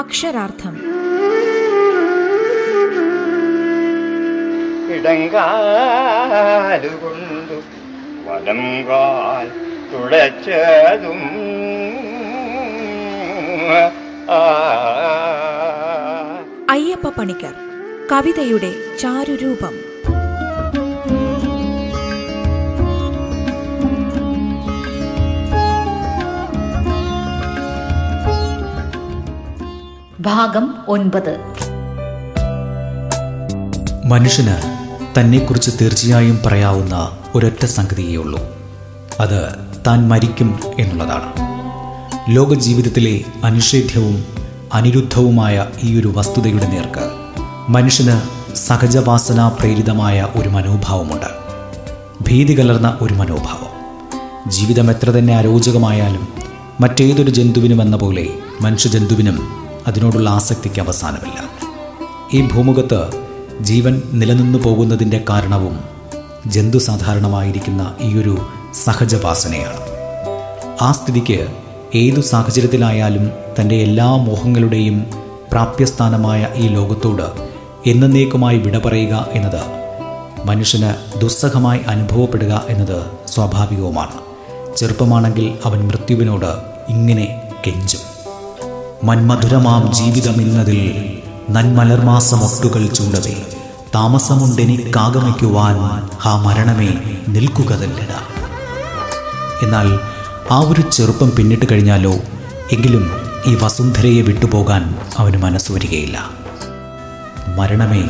അക്ഷരാർത്ഥം. ഇടങ്കാലുകൊണ്ടു വലം കാൽ തുളച്ചതും. അയ്യപ്പ പണിക്കർ കവിതയുടെ ചാരുരൂപം. ഭാഗം ഒൻപത്. മനുഷ്യന് തന്നെക്കുറിച്ച് തീർച്ചയായും പറയാവുന്ന ഒരൊറ്റ സംഗതിയേയുള്ളൂ. അത് താൻ മരിക്കും എന്നുള്ളതാണ്. ലോകജീവിതത്തിലെ അനിഷേധ്യവും അനിരുദ്ധവുമായ ഈ ഒരു വസ്തുതയുടെ നേർക്ക് മനുഷ്യന് സഹജവാസന പ്രേരിതമായ ഒരു മനോഭാവമുണ്ട്. ഭീതി കലർന്ന ഒരു മനോഭാവം. ജീവിതം എത്ര തന്നെ അരോചകമായാലും മറ്റേതൊരു ജന്തുവിനും എന്ന പോലെ മനുഷ്യജന്തുവിനും അതിനോടുള്ള ആസക്തിക്ക് അവസാനമില്ല. ഈ ഭൂമുഖത്ത് ജീവൻ നിലനിന്നു പോകുന്നതിന്റെ കാരണവും ജന്തു സാധാരണമായിരിക്കുന്ന ഈയൊരു സഹജവാസനയാണ്. ആ സ്ഥിതിക്ക് ഏതു സാഹചര്യത്തിലായാലും തന്റെ എല്ലാ മോഹങ്ങളുടെയും പ്രാപ്യസ്ഥാനമായ ഈ ലോകത്തോട് എന്നേക്കുമായി വിട പറയുക എന്നത് മനുഷ്യന് ദുസ്സഹമായി അനുഭവപ്പെടുക എന്നത് സ്വാഭാവികവുമാണ്. ചെറുപ്പമാണെങ്കിൽ അവൻ മൃത്യുവിനോട് ഇങ്ങനെ കെഞ്ചും. മന്മധുരമാം ജീവിതമിന്നതിൽ നന്മലർമാസമൊട്ടുകൾ ചൂടവേ താമസമുണ്ടെനിക്കാഗമിക്കുവാൻ ആ മരണമേ നിൽക്കുക നിൽക്കുകതല്ലടാ. എന്നാൽ ആ ഒരു ചെറുപ്പം പിന്നിട്ട് കഴിഞ്ഞാലോ എങ്കിലും ഈ വസുന്ധരയെ വിട്ടുപോകാൻ അവന് മനസ്സ് വരികയില്ല. മരണമേ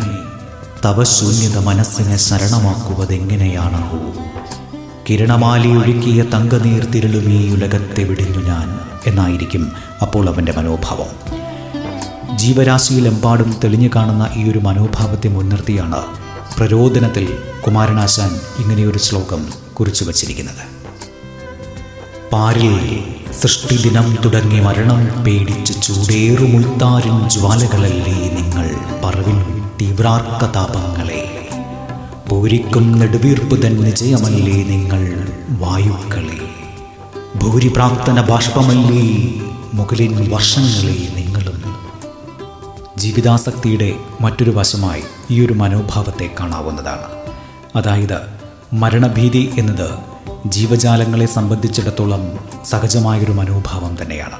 തവശൂന്യത മനസ്സിനെ ശരണമാക്കുവതെങ്ങനെയാണോ കിരണമാലി ഒഴുക്കിയ തങ്കനീർ തിരളുമീ ഉലകത്തെ വിടിഞ്ഞു ഞാൻ. എന്നായിരിക്കും അപ്പോൾ അവന്റെ മനോഭാവം. ജീവരാശിയിലെമ്പാടും തെളിഞ്ഞു കാണുന്ന ഈ ഒരു മനോഭാവത്തെ മുൻനിർത്തിയാണ് പ്രരോദനത്തിൽ കുമാരനാശാൻ ഇങ്ങനെയൊരു ശ്ലോകം കുറിച്ചു വച്ചിരിക്കുന്നത്. പാരിൽ സൃഷ്ടിദിനം തുടങ്ങി മരണം പേടിച്ച് ചൂടേറുമുൾത്താരിൻ ജ്വാലകളല്ലേ നിങ്ങൾ പറവിൻ തീവ്രാർക്ക താപങ്ങളെ പൂരിക്കും നെടുവീർപ്പ് തൻ നിജയമല്ലേ നിങ്ങൾ വായുക്കളെ? ഭൂരിപ്രാക്തന ബാഷ്പമല്ലേ മുകളിൽ വർഷങ്ങളെ നിങ്ങളും. ജീവിതാസക്തിയുടെ മറ്റൊരു വശമായി ഈ ഒരു മനോഭാവത്തെ കാണാവുന്നതാണ്. അതായത് മരണഭീതി എന്നത് ജീവജാലങ്ങളെ സംബന്ധിച്ചിടത്തോളം സഹജമായൊരു മനോഭാവം തന്നെയാണ്.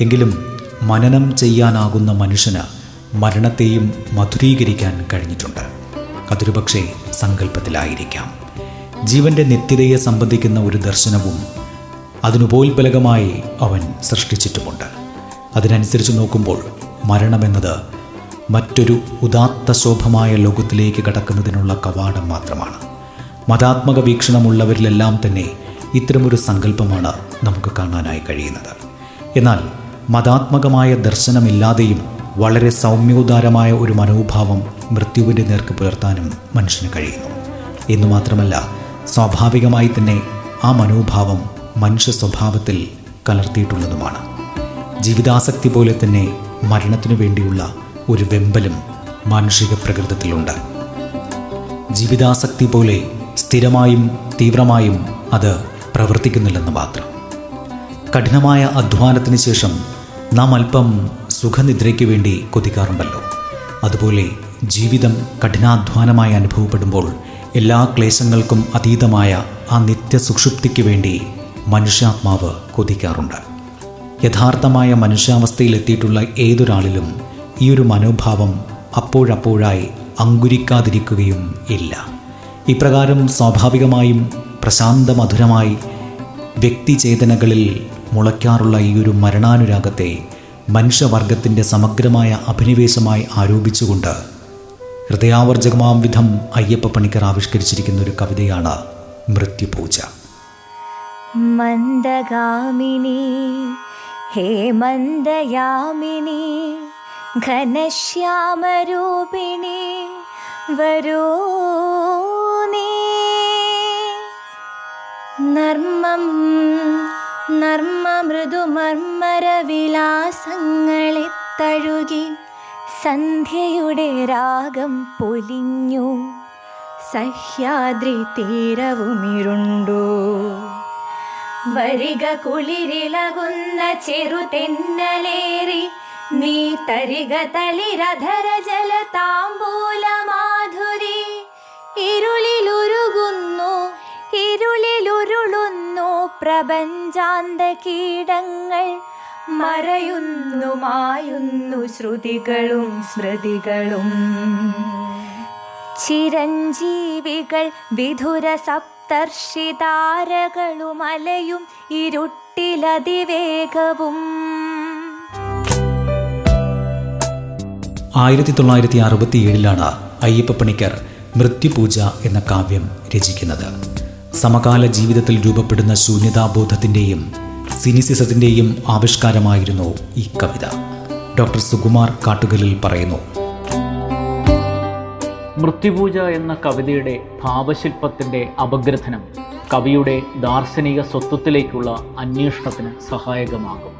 എങ്കിലും മനനം ചെയ്യാനാകുന്ന മനുഷ്യന് മരണത്തെയും മധുരീകരിക്കാൻ കഴിഞ്ഞിട്ടുണ്ട്. അതൊരു പക്ഷേ സങ്കല്പത്തിലായിരിക്കാം ജീവന്റെ നിത്യതയെ സംബന്ധിക്കുന്ന ഒരു ദർശനവും അതിനുപോൽബലകമായി അവൻ സൃഷ്ടിച്ചിട്ടുമുണ്ട്. അതിനനുസരിച്ച് നോക്കുമ്പോൾ മരണമെന്നത് മറ്റൊരു ഉദാത്ത ശോഭമായ ലോകത്തിലേക്ക് കടക്കുന്നതിനുള്ള കവാടം മാത്രമാണ്. മതാത്മക വീക്ഷണമുള്ളവരിലെല്ലാം തന്നെ ഇത്തരമൊരു സങ്കല്പമാണ് നമുക്ക് കാണാനായി കഴിയുന്നത്. എന്നാൽ മതാത്മകമായ ദർശനമില്ലാതെയും വളരെ സൗമ്യോദാരമായ ഒരു മനോഭാവം മൃത്യുവിന്റെ നേർക്ക് പുലർത്താനും മനുഷ്യന് കഴിയുന്നു. എന്നു മാത്രമല്ല സ്വാഭാവികമായി തന്നെ ആ മനോഭാവം മനുഷ്യ സ്വഭാവത്തിൽ കലർത്തിയിട്ടുള്ളതുമാണ്. ജീവിതാസക്തി പോലെ തന്നെ മരണത്തിനു വേണ്ടിയുള്ള ഒരു വെമ്പലും മാനുഷിക പ്രകൃതത്തിലുണ്ട്. ജീവിതാസക്തി പോലെ സ്ഥിരമായും തീവ്രമായും അത് പ്രവർത്തിക്കുന്നില്ലെന്ന് മാത്രം. കഠിനമായ അധ്വാനത്തിന് ശേഷം നാം അല്പം സുഖനിദ്രയ്ക്ക് വേണ്ടി കൊതിക്കാറുണ്ടല്ലോ. അതുപോലെ ജീവിതം കഠിനാധ്വാനമായി അനുഭവപ്പെടുമ്പോൾ എല്ലാ ക്ലേശങ്ങൾക്കും അതീതമായ ആ നിത്യസുഷുപ്തിക്ക് വേണ്ടി മനുഷ്യാത്മാവ് കൊതിക്കാറുണ്ട്. യഥാർത്ഥമായ മനുഷ്യാവസ്ഥയിലെത്തിയിട്ടുള്ള ഏതൊരാളിലും ഈ ഒരു മനോഭാവം അപ്പോഴപ്പോഴായി അങ്കുരിക്കാതിരിക്കുകയും ഇല്ല. ഇപ്രകാരം സ്വാഭാവികമായും പ്രശാന്തമധുരമായി വ്യക്തിചേതനകളിൽ മുളയ്ക്കാറുള്ള ഈ ഒരു മരണാനുരാഗത്തെ മനുഷ്യവർഗത്തിന്റെ സമഗ്രമായ അഭിനിവേശമായി ആരോപിച്ചുകൊണ്ട് ഹൃദയാവർജകമാം വിധം അയ്യപ്പ പണിക്കർ ആവിഷ്കരിച്ചിരിക്കുന്ന ഒരു കവിതയാണ് മൃത്യുപൂജ. മന്ദഗാമിനി ഹേ മന്ദയാമിനി ഘനശ്യാമരൂപിണി വരൂ നീ. നർമ്മം നർമ്മമൃദുമർമ്മരവിലാസങ്ങളെ തഴുകി സന്ധ്യയുടെ രാഗം പൊലിഞ്ഞു സഹ്യാദ്രി തീരവുമിരുണ്ടു. വരിക കുളിരിളകുന്ന ചെറുതെന്നലേറി നീ തരിക തളിരധര ജല താമ്പൂല മാധുരി. ഇരുളിലുരുകുന്നു ഇരുളിലുരുളുന്നു പ്രപഞ്ചാന്ത കീടങ്ങൾ. മറയുന്നു മായുന്നു ശ്രുതികളും സ്മൃതികളും. ചിരഞ്ജീവികൾ വിധുര സപ്തർഷി താരകളുമലയും ഇരുട്ടിലതിവേഗവും. ആയിരത്തി തൊള്ളായിരത്തി അറുപത്തിയേഴിലാണ് അയ്യപ്പപ്പണിക്കർ മൃത്യുപൂജ എന്ന കാവ്യം രചിക്കുന്നത്. സമകാല ജീവിതത്തിൽ രൂപപ്പെടുന്ന ശൂന്യതാബോധത്തിന്റെയും സിനിസിസത്തിന്റെയും ആവിഷ്കാരമായിരുന്നു ഈ കവിത. ഡോക്ടർ സുകുമാർ കാട്ടുകലിൽ പറയുന്നു മൃത്യുപൂജ എന്ന കവിതയുടെ ഭാവശില്പത്തിന്റെ അപഗ്രഥനം കവിയുടെ ദാർശനിക സ്വത്വത്തിലേക്കുള്ള അന്വേഷണത്തിന് സഹായകമാകും.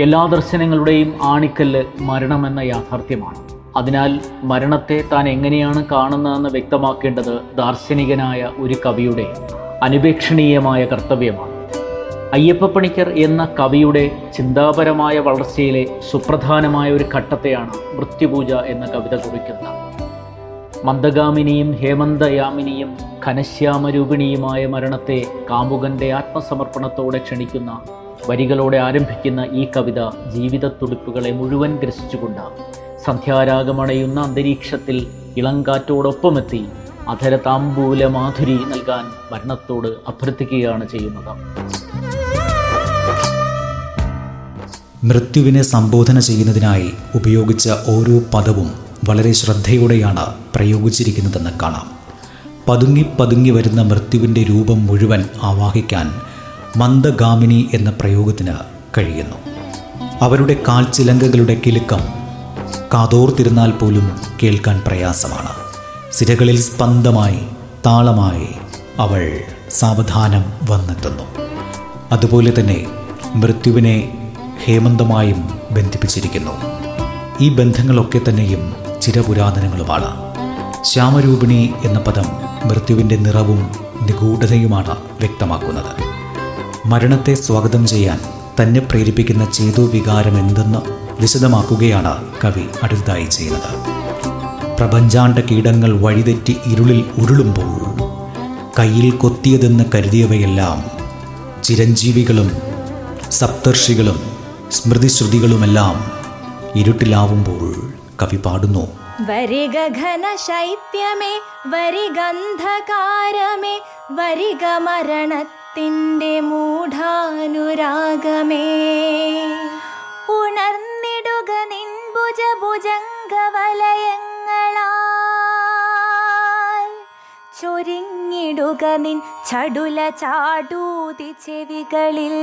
എല്ലാ ദർശനങ്ങളുടെയും ആണിക്കല്ല് മരണമെന്ന യാഥാർത്ഥ്യമാണ്. അതിനാൽ മരണത്തെ താൻ എങ്ങനെയാണ് കാണുന്നതെന്ന് വ്യക്തമാക്കേണ്ടത് ദാർശനികനായ ഒരു കവിയുടെ അനുപേക്ഷണീയമായ കർത്തവ്യമാണ്. അയ്യപ്പപ്പണിക്കർ എന്ന കവിയുടെ ചിന്താപരമായ വളർച്ചയിലെ സുപ്രധാനമായ ഒരു ഘട്ടത്തെയാണ് മൃത്യുപൂജ എന്ന കവിത കുറിക്കുന്നത്. മന്ദഗാമിനിയും ഹേമന്തയാമിനിയും ഘനശ്യാമരൂപിണിയുമായ മരണത്തെ കാമുകന്റെ ആത്മസമർപ്പണത്തോടെ ക്ഷണിക്കുന്ന വരികളോടെ ആരംഭിക്കുന്ന ഈ കവിത ജീവിതത്തുടിപ്പുകളെ മുഴുവൻ ഗ്രസിച്ചുകൊണ്ട്. സന്ധ്യാരാഗമണയുന്ന അന്തരീക്ഷത്തിൽ ഇളങ്കാറ്റോടൊപ്പമെത്തി അധര താമ്പൂല മാധുരി നൽകാൻ മരണത്തോട് അഭ്യർത്ഥിക്കുകയാണ് ചെയ്യുന്നത്. മൃത്യുവിനെ സംബോധന ചെയ്യുന്നതിനായി ഉപയോഗിച്ച ഓരോ പദവും വളരെ ശ്രദ്ധയോടെയാണ് പ്രയോഗിച്ചിരിക്കുന്നതെന്ന് കാണാം. പതുങ്ങി പതുങ്ങി വരുന്ന മൃത്യുവിന്റെ രൂപം മുഴുവൻ ആവാഹിക്കാൻ മന്ദഗാമിനി എന്ന പ്രയോഗത്തിന് കഴിയുന്നു. അവരുടെ കാൽച്ചിലങ്കകളുടെ കിലുക്കം കാതോർത്തിരുന്നാൽ പോലും കേൾക്കാൻ പ്രയാസമാണ്. സിരകളിൽ സ്പന്ദമായി താളമായി അവൾ സാവധാനം വന്നെത്തുന്നു. അതുപോലെ തന്നെ മൃത്യുവിനെ ഹേമന്തമായും ബന്ധിപ്പിച്ചിരിക്കുന്നു. ഈ ബന്ധങ്ങളൊക്കെ തന്നെയും ചിരപുരാതനങ്ങളുമാണ് ശ്യാമരൂപിണി എന്ന പദം മൃത്യുവിന്റെ നിറവും നിഗൂഢതയുമാണ് വ്യക്തമാക്കുന്നത്. മരണത്തെ സ്വാഗതം ചെയ്യാൻ തന്നെ പ്രേരിപ്പിക്കുന്ന ചേതു വികാരം എന്തെന്ന് വിശദമാക്കുകയാണ് കവി അടുത്തതായി ചെയ്യുന്നത്. പ്രപഞ്ചാണ്ട കീടങ്ങൾ വഴിതെറ്റി ഇരുളിൽ ഉരുളുമ്പോൾ കയ്യിൽ കൊത്തിയതെന്ന് കരുതിയവയെല്ലാം ചിരഞ്ജീവികളും സപ്തർഷികളും സ്മൃതിശ്രുതികളുമെല്ലാം ഇരുട്ടിലാവുമ്പോൾ കവി പാടുന്നു. വരിക ഘന ശൈത്യമേ വരിഗന്ധകാരമേ വരിക മരണത്തിന്റെ മൂഢാനുരാഗമേ. ഉണർന്നിടുക നിൻഭുജ ഭുജംഗവലയങ്ങളാൽ നിൻ ചടുല ചാടൂതി ചെവികളിൽ.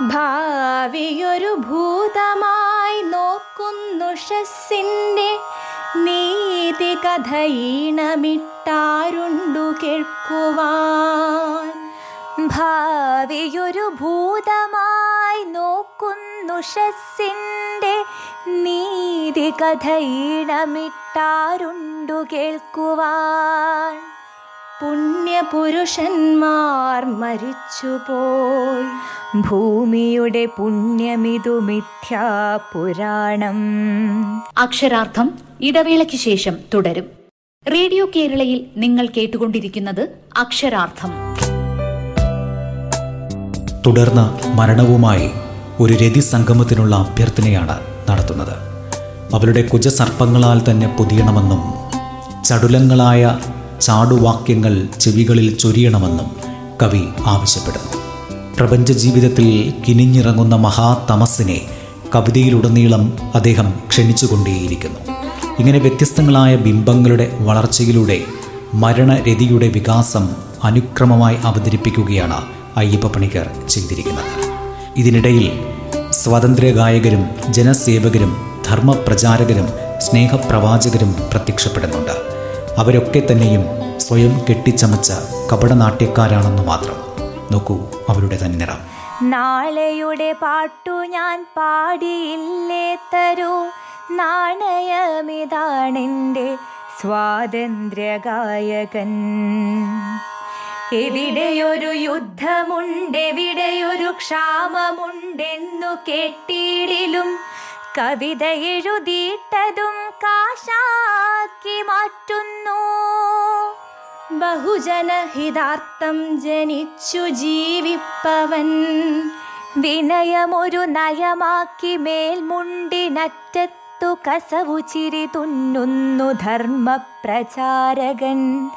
ഭാവിയൊരു ഭൂതമായി നോക്കുന്നു ഷസ്സിന്റെ നീതി കഥയിണമിട്ടാരുണ്ടു കേൾക്കുവാൻ. ഭാവിയൊരു ഭൂതമായി നോക്കുന്നു ഷസ്സിന്റെ നീതി കഥയിണമിട്ടാരുണ്ടു കേൾക്കുവാൻ. പുണ്യപുരുഷന്മാർ മരിച്ചുപോയി. ഭൂമിയുടെ പുണ്യമിതു മിഥ്യാപുരാണം. അക്ഷരാർത്ഥം ഇടവേളയ്ക്ക് ശേഷം തുടരും. റേഡിയോ കേരളയിൽ നിങ്ങൾ കേട്ടുകൊണ്ടിരിക്കുന്നത് അക്ഷരാർത്ഥം. തുടർന്ന് മരണവുമായി ഒരു രതി സംഗമത്തിനുള്ള അഭ്യർത്ഥനയാണ് നടത്തുന്നത്. അവളുടെ കുജസർപ്പങ്ങളാൽ തന്നെ പൊതിയണമെന്നും ചടുലങ്ങളായ ചാടുവാക്യങ്ങൾ ചെവികളിൽ ചൊരിയണമെന്നും കവി ആവശ്യപ്പെടുന്നു. പ്രപഞ്ച ജീവിതത്തിൽ കിനിഞ്ഞിറങ്ങുന്ന മഹാതമസ്സിനെ കവിതയിലുടനീളം അദ്ദേഹം ക്ഷണിച്ചുകൊണ്ടേയിരിക്കുന്നു. ഇങ്ങനെ വ്യത്യസ്തങ്ങളായ ബിംബങ്ങളുടെ വളർച്ചയിലൂടെ മരണരതിയുടെ വികാസം അനുക്രമമായി അവതരിപ്പിക്കുകയാണ് അയ്യപ്പ പണിക്കർ ചെയ്തിരിക്കുന്നത്. ഇതിനിടയിൽ സ്വാതന്ത്ര്യ ഗായകരും ജനസേവകരും ധർമ്മപ്രചാരകരും സ്നേഹപ്രവാചകരും പ്രത്യക്ഷപ്പെടുന്നുണ്ട്. അവരൊക്കെ തന്നെയും സ്വയം കെട്ടിച്ചമച്ച കപടനാട്യക്കാരാണെന്ന് മാത്രം. നോക്കൂ അവരുടെ തന്നെ നിറം. നാളെയുടെ പാട്ടു ഞാൻ പാടിയില്ലേ തരൂ? നാണയമിതാണെന്റെ സ്വാതന്ത്ര്യ ഗായകൻ എവിടെയൊരു യുദ്ധമുണ്ടെവിടെയൊരു ക്ഷാമമുണ്ടെന്നു കേട്ടിടിലും കവിത എഴുതിയിട്ടതും കാശാക്കി മാറ്റുന്നു. ബഹുജനഹിതാർത്ഥം ജനിച്ചു ജീവിപ്പവൻ. വിനയമൊരു നയമാക്കി മേൽമുണ്ടിനറ്റത്തു കസവു ചിരി തുന്നുന്നു ധർമ്മപ്രചാരകൻ.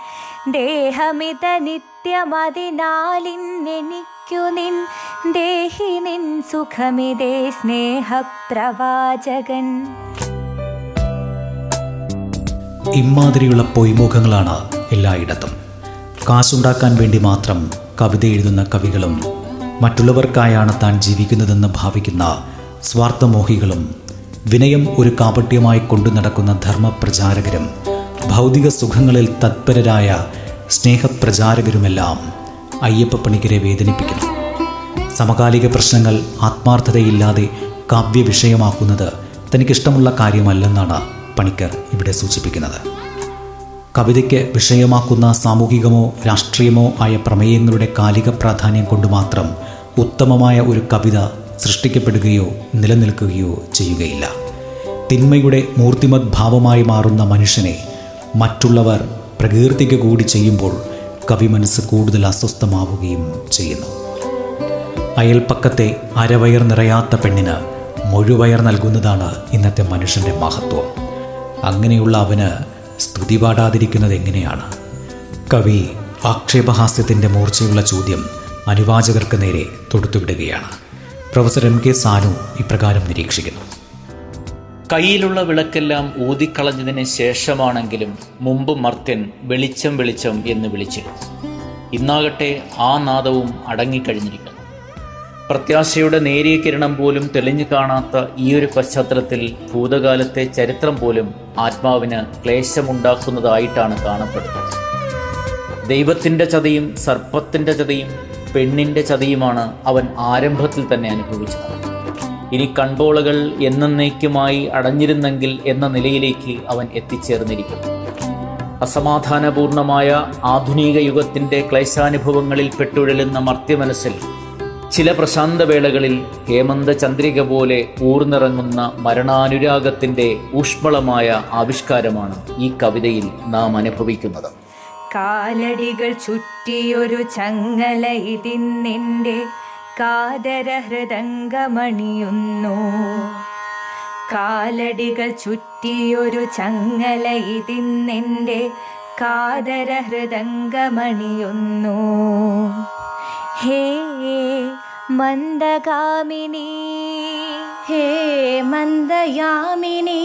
ദേഹമിത നിത്യമതിനാലിന്നെനിക്കു നിൻ ദേഹി നിൻ സുഖമിതേ സ്നേഹപ്രവാചകൻ. ഇമാതിരിയുള്ള പൊയ്മുഖങ്ങളാണ് എല്ലായിടത്തും. കാശുണ്ടാക്കാൻ വേണ്ടി മാത്രം കവിത എഴുതുന്ന കവികളും മറ്റുള്ളവർക്കായാണ് താൻ ജീവിക്കുന്നതെന്ന് ഭാവിക്കുന്ന സ്വാർത്ഥമോഹികളും വിനയം ഒരു കാപട്യമായി കൊണ്ടു നടക്കുന്ന ധർമ്മപ്രചാരകരും ഭൗതിക സുഖങ്ങളിൽ തത്പരരായ സ്നേഹപ്രചാരകരുമെല്ലാം അയ്യപ്പ പണിക്കരെ വേദനിപ്പിക്കുന്നു. സമകാലിക പ്രശ്നങ്ങൾ ആത്മാർത്ഥതയില്ലാതെ കാവ്യവിഷയമാക്കുന്നത് തനിക്കിഷ്ടമുള്ള കാര്യമല്ലെന്നാണ് പണിക്കർ ഇവിടെ സൂചിപ്പിക്കുന്നത്. കവിതയ്ക്ക് വിഷയമാക്കുന്ന സാമൂഹികമോ രാഷ്ട്രീയമോ ആയ പ്രമേയങ്ങളുടെ കാലിക പ്രാധാന്യം കൊണ്ട് മാത്രം ഉത്തമമായ ഒരു കവിത സൃഷ്ടിക്കപ്പെടുകയോ നിലനിൽക്കുകയോ ചെയ്യുകയില്ല. തിന്മയുടെ മൂർത്തിമത് ഭാവമായി മാറുന്ന മനുഷ്യനെ മറ്റുള്ളവർ പ്രകീർത്തിക്ക് കൂടി ചെയ്യുമ്പോൾ കവി മനസ്സ് കൂടുതൽ അസ്വസ്ഥമാവുകയും ചെയ്യുന്നു. അയൽപ്പക്കത്തെ അരവയർ നിറയാത്ത പെണ്ണിന് മുഴുവയർ നൽകുന്നതാണ് ഇന്നത്തെ മനുഷ്യന്റെ മഹത്വം. അങ്ങനെയുള്ള അവന് സ്തുതി പാടാതിരിക്കുന്നത് എങ്ങനെയാണ്? കവി ആക്ഷേപഹാസ്യത്തിന്റെ മൂർച്ചയുള്ള ചോദ്യം അനുവാചകർക്ക് നേരെ തൊടുത്തുവിടുകയാണ്. പ്രൊഫസർ എം കെ സാനു ഇപ്രകാരം നിരീക്ഷിക്കുന്നു. കയ്യിലുള്ള വിളക്കെല്ലാം ഊതിക്കളഞ്ഞതിന് ശേഷമാണെങ്കിലും മുമ്പ് മർത്യൻ വെളിച്ചം വെളിച്ചം എന്ന് വിളിച്ചിരുന്നു. ഇന്നാകട്ടെ ആ നാദവും അടങ്ങിക്കഴിഞ്ഞിരിക്കുന്നു. പ്രത്യാശയുടെ നേരിയ കിരണം പോലും തെളിഞ്ഞു കാണാത്ത ഈ ഒരു പശ്ചാത്തലത്തിൽ ഭൂതകാലത്തെ ചരിത്രം പോലും ആത്മാവിന് ക്ലേശമുണ്ടാക്കുന്നതായിട്ടാണ് കാണപ്പെടുന്നത്. ദൈവത്തിന്റെ ചതയും സർപ്പത്തിന്റെ ചതയും പെണ്ണിന്റെ ചതയുമാണ് അവൻ ആരംഭത്തിൽ തന്നെ അനുഭവിച്ചത്. ഇനി കൺപോളകൾ എന്നേക്കുമായി അടഞ്ഞിരുന്നെങ്കിൽ എന്ന നിലയിലേക്ക് അവൻ എത്തിച്ചേർന്നിരിക്കുന്നു. അസമാധാനപൂർണമായ ആധുനിക യുഗത്തിന്റെ ക്ലേശാനുഭവങ്ങളിൽ പെട്ടുഴലുന്ന മർത്യമനസ്സിൽ ചില പ്രശാന്തവേളകളിൽ ഹേമന്ത ചന്ദ്രിക പോലെ ഊർന്നിറങ്ങുന്ന മരണാനുരാഗത്തിന്റെ ഊഷ്മളമായ ആവിഷ്കാരമാണ് ഈ കവിതയിൽ നാം അനുഭവിക്കുന്നത്. കാലടികൾ ചുറ്റിയൊരു ചങ്ങല ഇതിന്നെന്റെ കാതരഹൃദംഗമണിയുന്നു. കാലടികൾ ചുറ്റിയൊരു ചങ്ങല ഇതിന്നെന്റെ കാതര ഹൃദംഗമണിയുന്നു ഹേ മന്ദഗാമിനി ഹേ മന്ദയാമിനി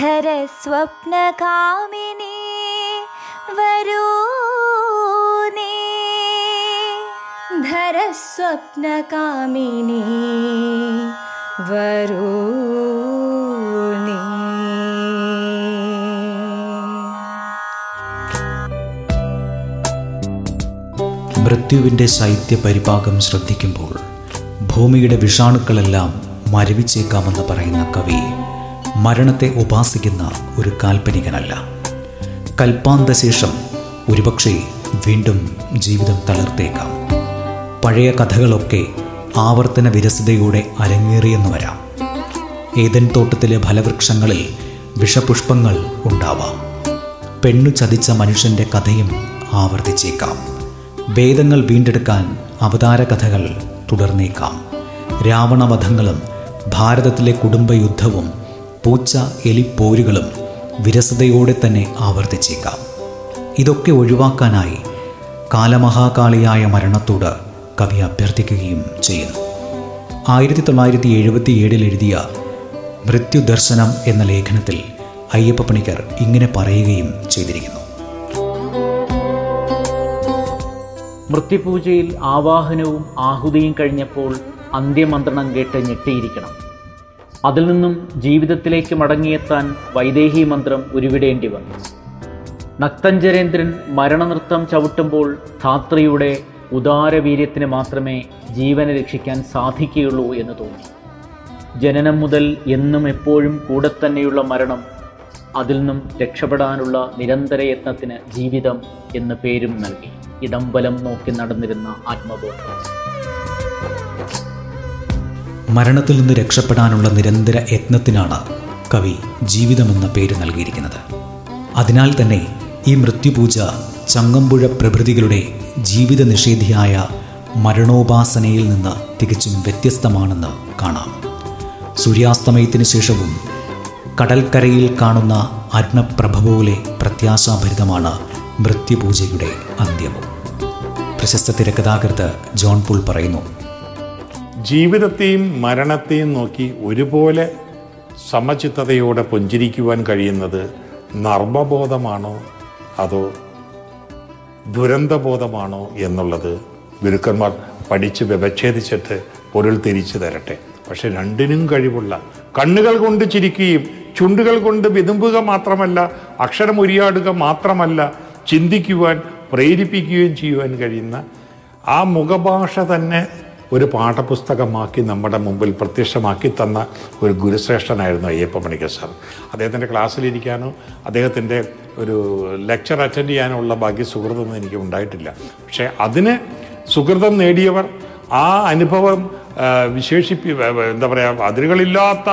ധരസ്വപ്നകാമിനി വരൂ നീ ധരസ്വപ്നകാമിനി മൃത്യുവിന്റെ ശൈത്യ പരിപാകം ശ്രദ്ധിക്കുമ്പോൾ ഭൂമിയുടെ വിഷാണുക്കളെല്ലാം മരവിച്ചേക്കാമെന്ന് പറയുന്ന കവി മരണത്തെ ഉപാസിക്കുന്ന ഒരു കാൽപ്പനികനല്ല. കൽപ്പാന്തശേഷം ഒരുപക്ഷെ വീണ്ടും ജീവിതം തളർത്തേക്കാം. പഴയ കഥകളൊക്കെ ആവർത്തന വിരസതയോടെ അരങ്ങേറിയെന്ന് വരാം. ഏതൻ തോട്ടത്തിലെ ഫലവൃക്ഷങ്ങളിൽ വിഷപുഷ്പങ്ങൾ ഉണ്ടാവാം. പെണ്ണു ചതിച്ച മനുഷ്യന്റെ കഥയും ആവർത്തിച്ചേക്കാം. വേദങ്ങൾ വീണ്ടെടുക്കാൻ അവതാര കഥകൾ തുടർന്നേക്കാം. രാവണവധങ്ങളും ഭാരതത്തിലെ കുടുംബയുദ്ധവും പൂച്ച എലിപ്പോരുകളും വിരസതയോടെ തന്നെ ആവർത്തിച്ചേക്കാം. ഇതൊക്കെ ഒഴിവാക്കാനായി കാലമഹാകാളിയായ മരണത്തോട് കവി അഭ്യർത്ഥിക്കുകയും ചെയ്യുന്നു. ആയിരത്തി തൊള്ളായിരത്തി എഴുപത്തി ഏഴിൽ എഴുതിയ മൃത്യുദർശനം എന്ന ലേഖനത്തിൽ അയ്യപ്പ പണിക്കർ ഇങ്ങനെ പറയുകയും ചെയ്തിരിക്കുന്നു. മൃത്യുപൂജയിൽ ആവാഹനവും ആഹുതിയും കഴിഞ്ഞപ്പോൾ അന്ത്യമന്ത്രണം കേട്ട് ഞെട്ടിയിരിക്കണം. അതിൽ നിന്നും ജീവിതത്തിലേക്ക് മടങ്ങിയെത്താൻ വൈദേഹി മന്ത്രം ഉരുവിടേണ്ടി വന്നു. നക്തഞ്ചരേന്ദ്രൻ മരണനൃത്തം ചവിട്ടുമ്പോൾ ധാത്രിയുടെ ഉദാരവീര്യത്തിന് മാത്രമേ ജീവനെ രക്ഷിക്കാൻ സാധിക്കുകയുള്ളൂ എന്ന് തോന്നി. ജനനം മുതൽ എന്നും എപ്പോഴും കൂടെ തന്നെയുള്ള മരണം അതിൽ നിന്നും രക്ഷപ്പെടാനുള്ള നിരന്തര യത്നത്തിന് ജീവിതം എന്ന് പേരും നൽകി. ഇടംബലം നോക്കി നടന്നിരുന്ന ആത്മബോധം. മരണത്തിൽ നിന്ന് രക്ഷപ്പെടാനുള്ള നിരന്തര യത്നത്തിനാണ് കവി ജീവിതമെന്ന പേര് നൽകിയിരിക്കുന്നത്. അതിനാൽ തന്നെ ഈ മൃത്യുപൂജ ചങ്ങമ്പുഴ പ്രഭൃതികളുടെ ജീവിത നിഷേധിയായ മരണോപാസനയിൽ നിന്ന് തികച്ചും വ്യത്യസ്തമാണെന്ന് കാണാം. സൂര്യാസ്തമയത്തിന് ശേഷവും കടൽക്കരയിൽ കാണുന്ന ആത്മപ്രഭ പോലെ പ്രത്യാശാഭരിതമാണ് മൃത്യുപൂജയുടെ അന്ത്യവും. പ്രശസ്ത തിരക്കഥാകൃത്ത് ജോൺ പുൾ പറയുന്നു ജീവിതത്തെയും മരണത്തെയും നോക്കി ഒരുപോലെ സമചിത്തതയോടെ പുഞ്ചിരിക്കുവാൻ കഴിയുന്നത് നർമ്മബോധമാണോ അതോ ദുരന്തബോധമാണോ എന്നുള്ളത് ഗുരുക്കന്മാർ പഠിച്ച് വ്യവച്ഛേദിച്ചിട്ട് പൊരുൾ തിരിച്ചു തരട്ടെ. പക്ഷെ രണ്ടിനും കഴിവുള്ള കണ്ണുകൾ കൊണ്ട് ചിരിക്കുകയും ചുണ്ടുകൾ കൊണ്ട് വിതുമ്പുക മാത്രമല്ല അക്ഷരം ഉരിയാടുക മാത്രമല്ല ചിന്തിക്കുവാൻ പ്രേരിപ്പിക്കുകയും ചെയ്യുവാൻ കഴിയുന്ന ആ മുഖഭാഷ തന്നെ ഒരു പാഠപുസ്തകമാക്കി നമ്മുടെ മുമ്പിൽ പ്രത്യക്ഷമാക്കി തന്ന ഒരു ഗുരുശ്രേഷ്ഠനായിരുന്നു അയ്യപ്പ മണിക്കർ സാർ. അദ്ദേഹത്തിന്റെ ക്ലാസ്സിലിരിക്കാനോ അദ്ദേഹത്തിന്റെ ഒരു ലെക്ചർ അറ്റൻഡ് ചെയ്യാനോ ഉള്ള ഭാഗ്യ സുഹൃത്തൊന്നും എനിക്ക് ഉണ്ടായിട്ടില്ല. പക്ഷേ അതിന് സുഹൃതം നേടിയവർ ആ അനുഭവം വിശേഷിപ്പി എന്താ പറയുക അതിരുകളില്ലാത്ത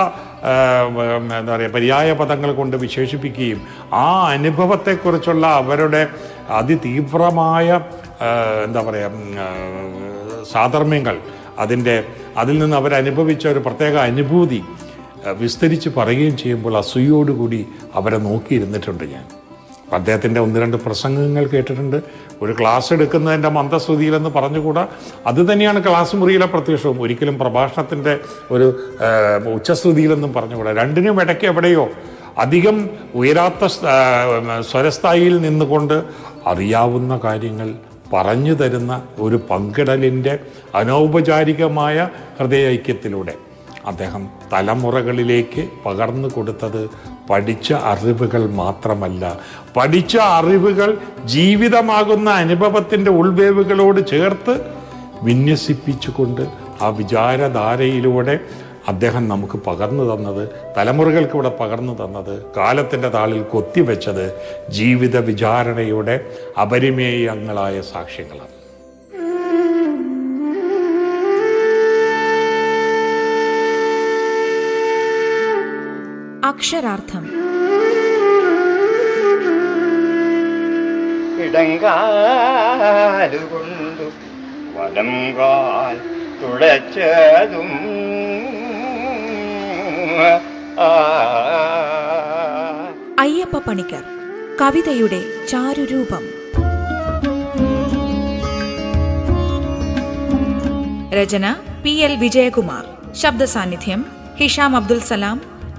എന്താ പറയുക പര്യായ പദങ്ങൾ കൊണ്ട് വിശേഷിപ്പിക്കുകയും ആ അനുഭവത്തെക്കുറിച്ചുള്ള അവരുടെ അതിതീവ്രമായ എന്താ പറയുക സാധർമ്മ്യങ്ങൾ അതിന്റെ അതിൽ നിന്ന് അവരനുഭവിച്ച ഒരു പ്രത്യേക അനുഭൂതി വിസ്തരിച്ച് പറയുകയും ചെയ്യുമ്പോൾ അസൂയോടുകൂടി അവരെ നോക്കിയിരുന്നിട്ടുണ്ട് ഞാൻ. അപ്പം അദ്ദേഹത്തിന്റെ ഒന്ന് രണ്ട് പ്രസംഗങ്ങൾ കേട്ടിട്ടുണ്ട്. ഒരു ക്ലാസ് എടുക്കുന്നതിന്റെ മന്ദശ്രുതിയിലെന്ന് പറഞ്ഞുകൂടാ? അത് തന്നെയാണ് ക്ലാസ് മുറിയിലെ പ്രത്യക്ഷവും. ഒരിക്കലും പ്രഭാഷണത്തിന്റെ ഒരു ഉച്ചസ്തുതിയിലെന്നും പറഞ്ഞുകൂടാ? രണ്ടിനും ഇടയ്ക്ക് എവിടെയോ അധികം ഉയരാത്ത സ്വരസ്ഥായിയിൽ നിന്നുകൊണ്ട് അറിയാവുന്ന കാര്യങ്ങൾ പറഞ്ഞു തരുന്ന ഒരു പങ്കിടലിന്റെ അനൗപചാരികമായ ഹൃദയൈക്യത്തിലൂടെ അദ്ദേഹം തലമുറകളിലേക്ക് പകർന്നു കൊടുത്തത് പഠിച്ച അറിവുകൾ മാത്രമല്ല. പഠിച്ച അറിവുകൾ ജീവിതമാകുന്ന അനുഭവത്തിന്റെ ഉൾവേവുകളോട് ചേർത്ത് വിന്യസിപ്പിച്ചുകൊണ്ട് ആ വിചാരധാരയിലൂടെ അദ്ദേഹം നമുക്ക് പകർന്നു തന്നത് തലമുറകൾക്ക് ഇവിടെ പകർന്നു തന്നത് കാലത്തിന്റെ താളിൽ കൊത്തിവെച്ചത് ജീവിത വിചാരണയുടെ അപരിമേയങ്ങളായ സാക്ഷ്യങ്ങളാണ്. അക്ഷരാർത്ഥം. ഇടങ്കാലുകൊണ്ടു വലം കാൽ തുടച്ചതും അയ്യപ്പ പണിക്കർ കവിതയുടെ ചാരുരൂപം. രചന പി എൽ വിജയകുമാർ. ശബ്ദസാന്നിധ്യം ഹിഷാം അബ്ദുൽ സലാം